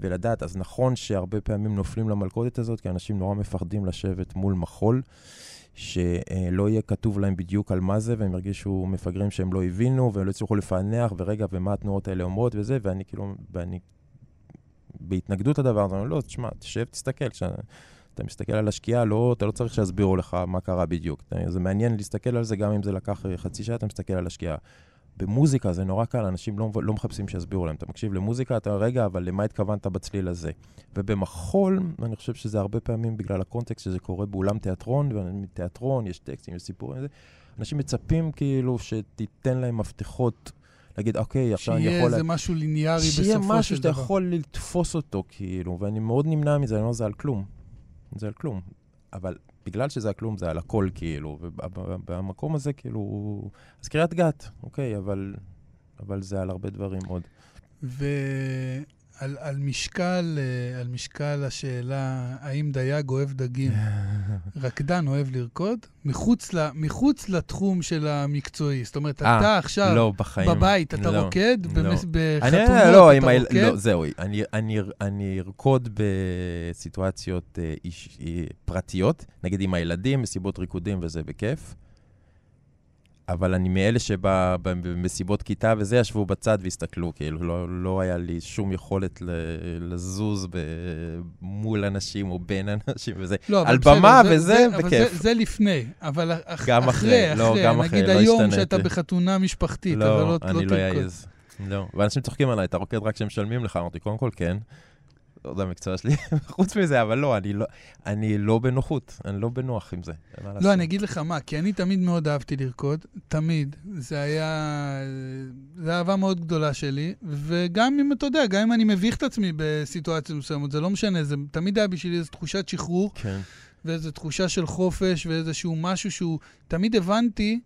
ולדעת. אז נכון שהרבה פעמים נופלים למלכודת הזאת, כי אנשים נורא מפחדים לשבת מול מחול, שלא יהיה כתוב להם בדיוק על מה זה, והם ירגישו מפגרים שהם לא הבינו, והם לא הצליחו לפענח, ורגע, ומה התנועות האלה אומרות וזה, ואני כאילו, ואני בהתנגדות לדבר הזה, לא, תשמע, תשב, תסתכל. כשאתה מסתכל על השקיעה, לא, אתה לא צריך שיסבירו לך מה קרה בדיוק. זה מעניין להסתכל על זה, גם אם זה לקח חצי שעה, אתה מסתכל על השקיעה. במוזיקה זה נורא קל, אנשים לא, לא מחפשים שיסבירו להם. אתה מקשיב למוזיקה, אתה רגע, אבל למה התכוונת בצליל הזה? ובמחול, אני חושב שזה הרבה פעמים בגלל הקונטקסט שזה קורה באולם תיאטרון, ומתיאטרון יש טקסטים, יש סיפורים. אנשים מצפים כאילו שתיתן להם מפתחות, להגיד, אוקיי, עכשיו אני שיהיה יכול... איזה משהו ליניארי בסופו של שיהיה דבר. משהו שאתה יכול לתפוס אותו, כאילו, ואני מאוד נמנע מזה, אני אומר, זה על כלום. זה על כלום. אבל בגלל שזה על כלום, זה על הכל, כאילו, ובמקום הזה, כאילו... אז קריית גת, אוקיי, אבל, אבל זה על הרבה דברים עוד. ועל על משקל, אה, על משקל השאלה, האם דייג אוהב דגים, רקדן אוהב לרקוד, מחוץ, ל, מחוץ לתחום של המקצועי. זאת אומרת, אה, אתה עכשיו לא, בחיים. בבית, אתה לא, רוקד, לא. במס- אני, בחתונות לא, אתה. רוקד. לא, זהו, אני, אני, אני ארקוד בסיטואציות אה, איש, אה, פרטיות, נגיד עם הילדים, מסיבות ריקודים וזה בכיף. אבל אני מאלה שבמסיבות כיתה וזה ישבו בצד והסתכלו, כאילו, לא, לא היה לי שום יכולת לזוז ב, מול אנשים או בין אנשים וזה. לא, אבל על במה זה- וזה, זה- אבל בכיף. זה, זה לפני, אבל אח, גם אחרי, לא, גם אחרי, נגיד לא היום השתניתי. שאתה בחתונה משפחתית, אבל לא, לא, אני לא תרקוד. אעז. לא. ואנשים צוחקים עליי, אתה רוקד רק כשמשלמים לך? אמרתי, קודם כל, כן. זה המקצוע שלי. חוץ מזה, אבל לא, אני לא, אני לא בנוחות, אני לא בנוח עם זה. לא. אני אגיד לך מה, כי אני תמיד מאוד אהבתי לרקוד, תמיד. זה היה... זו אהבה מאוד גדולה שלי, וגם אם, אתה יודע, גם אם אני מביך את עצמי בסיטואציות מסוימות, זה לא משנה, זה תמיד היה בשבילי איזו תחושת שחרור, כן. ואיזו תחושה של חופש, ואיזשהו משהו שהוא... תמיד הבנתי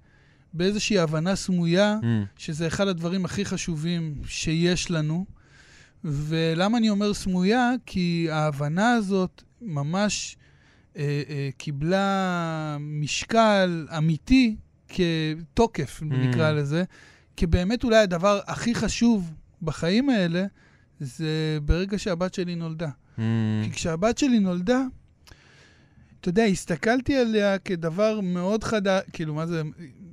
באיזושהי הבנה סמויה, Mm, שזה אחד הדברים הכי חשובים שיש לנו. ולמה אני אומר סמויה? כי ההבנה הזאת ממש אה, אה, קיבלה משקל אמיתי כתוקף, Mm. נקרא לזה, כבאמת אולי הדבר הכי חשוב בחיים האלה, זה ברגע שהבת שלי נולדה. Mm, כי כשהבת שלי נולדה, אתה יודע, הסתכלתי עליה כדבר מאוד חדש, כאילו, מה זה,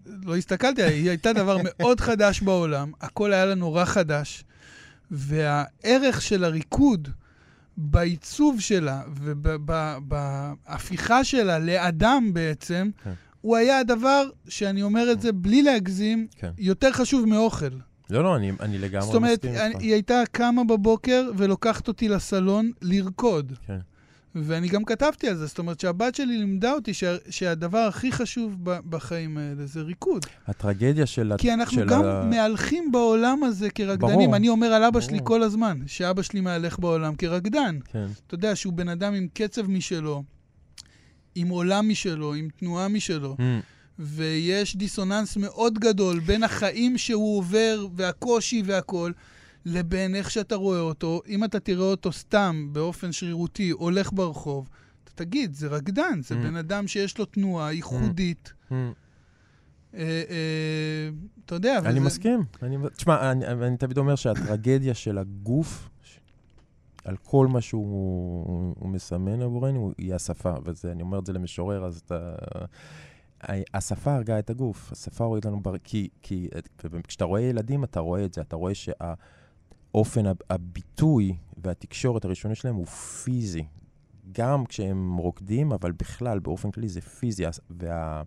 לא הסתכלתי עליה, היא הייתה דבר מאוד חדש בעולם, הכל היה לה נורא חדש, והערך של הריקוד בעיצוב שלה ובהפיכה שלה לאדם בעצם, כן. הוא היה הדבר, שאני אומר את זה בלי להגזים, כן. יותר חשוב מאוכל. לא, לא, אני, אני לגמרי זאת אומרת, מסכים אני, איתך. היא הייתה קמה בבוקר ולוקחת אותי לסלון לרקוד. כן. ואני גם כתבתי על זה, זאת אומרת שהבת שלי לימדה אותי שה, שהדבר הכי חשוב ב, בחיים האלה זה ריקוד. הטרגדיה של... ה- כי אנחנו של גם ה... מהלכים בעולם הזה כרקדנים. ברור. אני אומר על אבא שלי ברור. כל הזמן, שאבא שלי מהלך בעולם כרקדן. כן, אתה יודע שהוא בן אדם עם קצב משלו, עם עולם משלו, עם תנועה משלו. Mm, ויש דיסוננס מאוד גדול בין החיים שהוא עובר והקושי והכול, לבין איך שאתה רואה אותו. אם אתה תראה אותו סתם, באופן שרירותי, הולך ברחוב, אתה תגיד, זה רקדן, זה Mm. בן אדם שיש לו תנועה ייחודית. mm. אה, אה, אתה יודע, אני מסכים. תשמע, אני, תמיד אומר שהטרגדיה של הגוף, על כל מה שהוא הוא מסמן עבורנו, היא השפה. ואני אומר את זה למשורר, אז אתה... השפה הרגה את הגוף, השפה הוריד לנו בר... כי, כי כשאתה רואה ילדים, אתה רואה את זה, אתה רואה שהאופן הב- הביטוי והתקשורת הראשוני שלהם הוא פיזי. גם כשהם רוקדים, אבל בכלל, באופן כללי זה פיזי. הס- וה...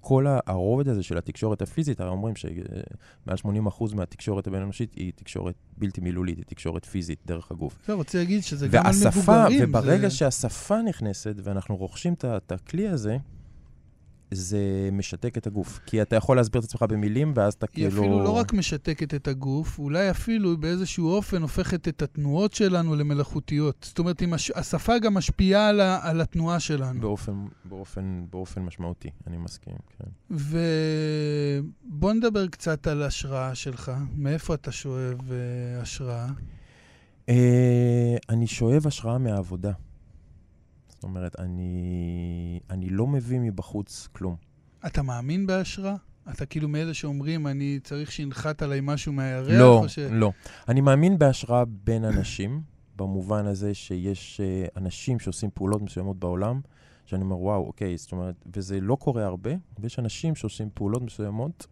כל הרובד הזה של התקשורת הפיזית, הרי אומרים שמעל 80% מהתקשורת הבין-אנושית היא תקשורת בלתי מילולית, היא תקשורת פיזית דרך הגוף. לא, רוצה להגיד שזה גם על והשפה, מבוגרים. וברגע זה... שהשפה נכנסת ואנחנו רוכשים את הכלי הזה, זה משתק את הגוף. כי אתה יכול להסביר את עצמך במילים, ואז אתה היא כאילו... אפילו לא רק משתקת את הגוף, אולי אפילו באיזשהו אופן הופכת את התנועות שלנו למלאכותיות. זאת אומרת, הש... השפה גם משפיעה על, ה... על התנועה שלנו. באופן, באופן, באופן משמעותי, אני מסכים, כן. ובוא נדבר קצת על השראה שלך. מאיפה אתה שואב uh, השראה? אה, אני שואב השראה מהעבודה. זאת אומרת, אני, אני לא מביא מבחוץ כלום. אתה מאמין בהשראה? אתה כאילו מאלה שאומרים, אני צריך שינחת עליי משהו מהירח? לא, ש... לא. אני מאמין בהשראה בין אנשים, במובן הזה שיש אה, אנשים שעושים פעולות מסוימות בעולם, שאני אומר, וואו, אוקיי, זאת אומרת, וזה לא קורה הרבה, ויש אנשים שעושים פעולות מסוימות,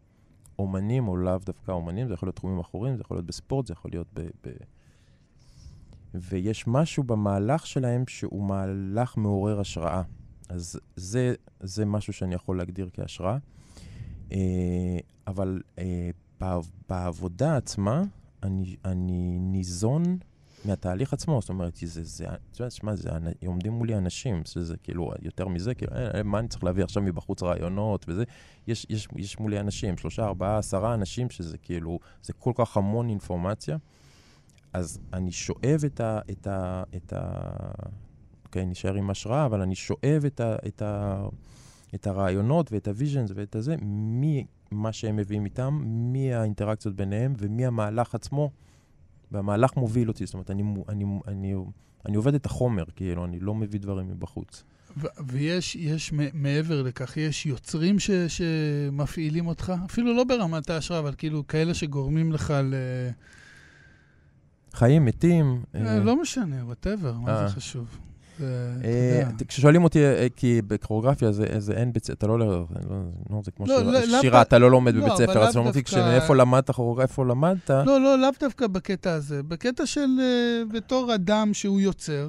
אומנים או לאו דווקא אומנים, זה יכול להיות תחומים אחרים, זה יכול להיות בספורט, זה יכול להיות ב... ב... ויש משהו במהלך שלהם שהוא מהלך מעורר השראה. אז זה, זה משהו שאני יכול להגדיר כהשראה. אה, אבל אה, בעב- בעבודה עצמה, אני, אני ניזון מהתהליך עצמו. זאת אומרת, זה, זה, את יודעת, שמע, זה, עומדים מולי אנשים, שזה כאילו, יותר מזה, כאילו, אה, אה, מה אני צריך להביא עכשיו מבחוץ רעיונות וזה? יש, יש, יש מולי אנשים, שלושה, ארבעה, עשרה אנשים, שזה כאילו, זה כל כך המון אינפורמציה. אז אני שואב את ה... את ה, את ה אוקיי, נשאר עם השראה, אבל אני שואב את, ה, את, ה, את הרעיונות ואת הוויז'נס ואת הזה, ממה שהם מביאים איתם, מהאינטראקציות ביניהם ומהמהלך עצמו. והמהלך מוביל אותי, זאת אומרת, אני, אני, אני, אני עובד את החומר, כאילו, אני לא מביא דברים מבחוץ. ויש יש מעבר לכך, יש יוצרים ש- שמפעילים אותך, אפילו לא ברמת ההשראה, אבל כאילו כאלה שגורמים לך ל... חיים, מתים. אה, לא משנה, וואטאבר, מה אה. זה חשוב? אה, יודע. כששואלים אותי, אה, כי בקוריאוגרפיה זה, אין בית ספר, אתה לא, לא, לא, זה כמו לא, לא, שירה, אתה לא לומד בבית ספר, אז שואלים אותי, דווקא- איפה למדת איפה למדת? לא, לא, לאו דווקא בקטע הזה. בקטע של אה, בתור אדם שהוא יוצר.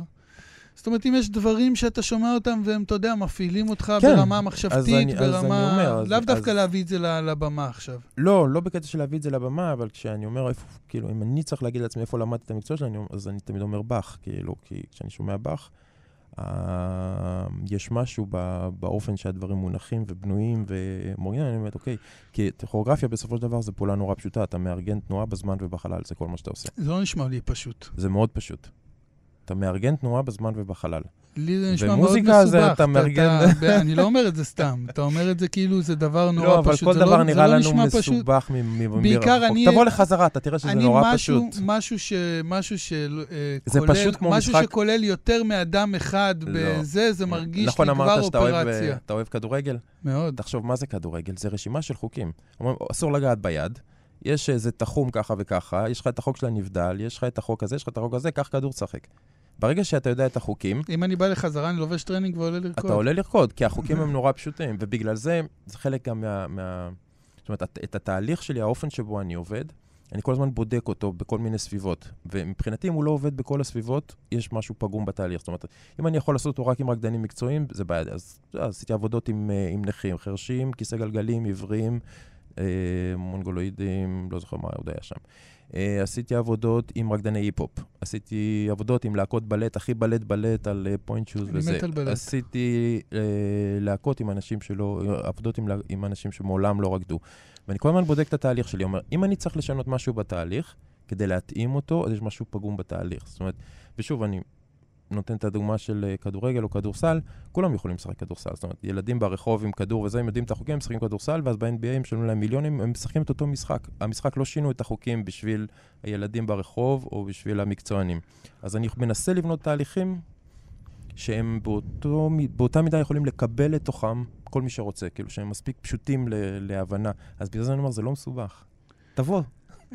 זאת אומרת, אם יש דברים שאתה שומע אותם והם, אתה יודע, מפעילים אותך כן, ברמה אז מחשבתית, אני- אז ברמה... אומר, אז- לאו דווקא אז- להביא את זה לבמה עכשיו. לא, לא בקטע של להביא את זה לבמה, אבל כשאני אומר איפה, כאילו, אם אני צריך להגיד לעצמי איפה למדתי את המקצוע שלי, אז אני תמיד אומר באך, כאילו, כי כשאני שומע באך, אה, יש משהו ב- באופן שהדברים מונחים ובנויים ומורים, אני אומר, אוקיי, כי כוריאוגרפיה בסופו של דבר זו פעולה נורא פשוטה, אתה מארגן תנועה בזמן ובחלל, זה כל מה שאתה עושה. זה לא נשמע לי פשוט. זה מאוד פשוט. אתה מארגן תנועה בזמן ובחלל. לי זה נשמע מאוד מסובך. ומוזיקה זה אתה מארגן- אני לא אומר את זה סתם. אתה אומר את זה כאילו זה דבר נורא לא, אבל פשוט. כל זה לא- דבר זה נראה לא לנו. מסובך בעיקר מרחוק. אני- תבוא לחזרה, אתה תראה שזה נורא משהו, פשוט. משהו ש... משהו של... אה, זה כולל, פשוט כמו משהו משחק- שכולל יותר מאדם אחד לא. בזה, זה מרגיש נכון לי אמרת כבר שאתה אוהב, אופרציה. אה, אתה אוהב כדורגל? מאוד. תחשוב, מה זה כדורגל? זה רשימה של חוקים. אומרים, אסור לגעת ביד, יש איזה תחום ככה וככה, יש לך את החוק של הנבדל, יש לך את החוק הזה, יש לך את החוק הזה, קח כדור, תשחק. ברגע שאתה יודע את החוקים, אם אני בא לחזרה, אני לובש טרנינג ועולה לרקוד. אתה עולה לרקוד, כי החוקים הם נורא פשוטים, ובגלל זה, זה חלק גם מה... מה זאת אומרת, את, התהליך שלי, האופן שבו אני עובד, אני כל הזמן בודק אותו בכל מיני סביבות. ומבחינתי, אם הוא לא עובד בכל הסביבות, יש משהו פגום בתהליך. זאת אומרת, אם אני יכול לעשות אותו רק עם רקדנים מקצועיים, זה בעיה. אז, אז עשיתי עבודות עם, אה, עם נכים, חרשים, כיסא גלגלים, עיוורים, אה, מונגולואידים, לא זוכר מה עוד היה שם. אה, עשיתי עבודות עם רקדני היפ-הופ. עשיתי עבודות עם להקות בלט, הכי בלט בלט על pointe shoes וזה. אני מת על בלט. עשיתי אה, להקות עם אנשים שלא, עבודות עם, עם אנשים שמעולם לא רקדו. ואני כל הזמן בודק את התהליך שלי, אומר, אם אני צריך לשנות משהו בתהליך, כדי להתאים אותו, אז יש משהו פגום בתהליך. זאת אומרת, ושוב, אני נותן את הדוגמה של אה, כדורגל או כדורסל, כולם יכולים לשחק כדורסל. זאת אומרת, ילדים ברחוב עם כדור וזה, הם יודעים את החוקים, הם משחקים כדורסל, ואז ב-NBA הם משלמים להם מיליונים, הם משחקים את אותו משחק. המשחק לא שינו את החוקים בשביל הילדים ברחוב או בשביל המקצוענים. אז אני מנסה לבנות תהליכים שהם באותו, באותה מידה יכולים לקבל לתוכם כל מי שרוצה, כאילו שהם מספיק פשוטים להבנה. אז בגלל זה אני אומר, זה לא מסובך. תבוא.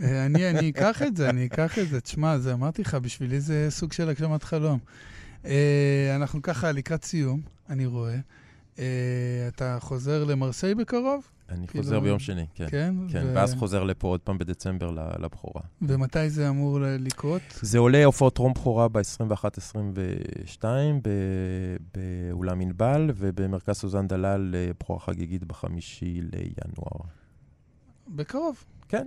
אה, אני, אני אקח את זה, אני אקח את זה. תשמע, זה אמרתי לך, בשבילי זה סוג של הגשמת חלום. אה, אנחנו ככה לקראת סיום, אני רואה. אה, אתה חוזר למרסיי בקרוב? אני כאילו- חוזר ביום שני, כן. כן? כן, ו- ואז חוזר לפה עוד פעם בדצמבר לבכורה. ומתי זה אמור לקרות? זה עולה הופעות טרום בכורה ב-21-22 באולם ענבל, ובמרכז סוזן דלל בכורה חגיגית בחמישי לינואר. בקרוב. כן.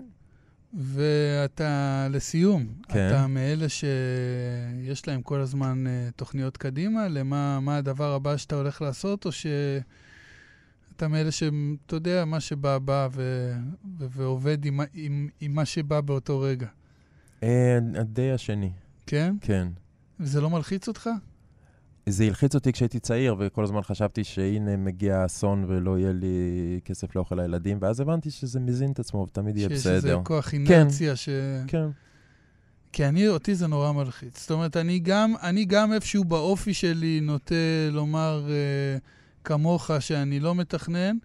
ואתה, לסיום, כן. אתה מאלה שיש להם כל הזמן אה, תוכניות קדימה, למה מה הדבר הבא שאתה הולך לעשות, או שאתה מאלה שאתה יודע, מה שבא, בא, ו... ו... ועובד עם... עם... עם מה שבא באותו רגע, אה, די השני, כן? כן. וזה לא מלחיץ אותך? זה הלחיץ אותי כשהייתי צעיר, וכל הזמן חשבתי שהנה מגיע אסון ולא יהיה לי כסף לאוכל לילדים, ואז הבנתי שזה מזין את עצמו ותמיד יהיה שיש איזה בסדר. כוח אינרציה ש... כן. כי אני, אותי זה נורא מלחיץ. זאת אומרת, אני גם, אני גם איפשהו באופי שלי נוטה לומר אה, כמוך שאני לא מתכנן,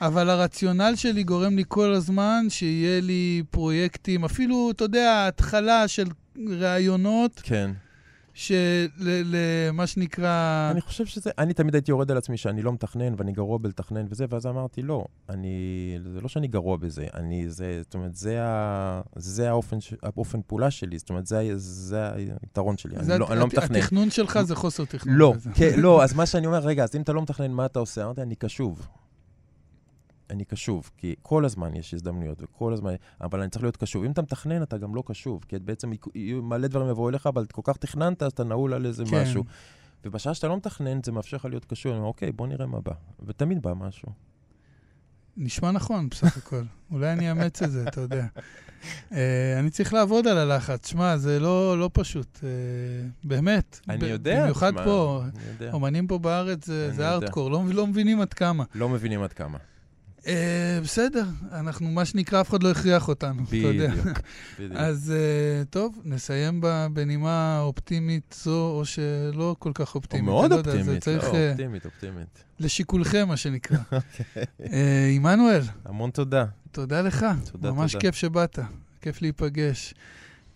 אבל הרציונל שלי גורם לי כל הזמן שיהיה לי פרויקטים, אפילו, אתה יודע, התחלה של רעיונות, כן. שלמה שנקרא... אני חושב שזה, אני תמיד הייתי יורד על עצמי שאני לא מתכנן ואני גרוע בלתכנן וזה, ואז אמרתי, לא, אני, זה לא שאני גרוע בזה, אני, זה, זאת אומרת, זה, ה, זה האופן, האופן פעולה שלי, זאת אומרת, זה, זה היתרון שלי, זה אני לא, הת- אני לא הת- מתכנן. התכנון שלך זה חוסר תכנון. לא. כן, לא, אז מה שאני אומר, רגע, אז אם אתה לא מתכנן, מה אתה עושה? אמרתי, אני קשוב. אני קשוב, כי כל הזמן יש הזדמנויות, וכל הזמן, אבל אני צריך להיות קשוב. אם אתה מתכנן, אתה גם לא קשוב, כי בעצם מלא דברים יבואו אליך, אבל כל כך תכננת, אז אתה נעול על איזה כן. משהו. ובשעה שאתה לא מתכנן, זה מאפשר לך להיות קשור. אני אומר, אוקיי, בוא נראה מה בא. ותמיד בא משהו. נשמע נכון, בסך הכל. אולי אני אאמץ את זה, אתה יודע. Uh, אני צריך לעבוד על הלחץ. שמע, זה לא, לא פשוט. Uh, באמת. אני ב- יודע. במיוחד תשמע, פה. אני יודע. אומנים פה בארץ זה, זה. ארטקור, לא, לא מבינים עד כמה. לא מבינים עד כמה. Uh, בסדר, אנחנו, מה שנקרא, אף אחד לא הכריח אותנו, אתה יודע. בדיוק. אז uh, טוב, נסיים בנימה אופטימית זו, או שלא כל כך אופטימית. מאוד אני לא אופטימית, צריך לא, אה, אופטימית, אופטימית. לשיקולכם, מה שנקרא. אה, עמנואל, המון תודה. תודה לך. תודה, ממש תודה. כיף שבאת, כיף להיפגש.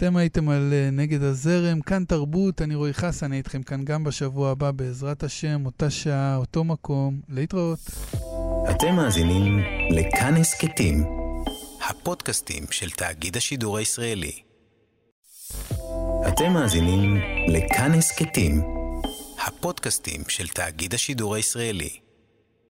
אתם הייתם על אה, נגד הזרם, כאן תרבות, אני רועי חסן, אני איתכם כאן גם בשבוע הבא, בעזרת השם, אותה שעה, אותו מקום, להתראות. אתם מאזינים לכאן הסכתים, הפודקאסטים של תאגיד השידור הישראלי. אתם מאזינים לכאן הסכתים, הפודקאסטים של תאגיד השידור הישראלי.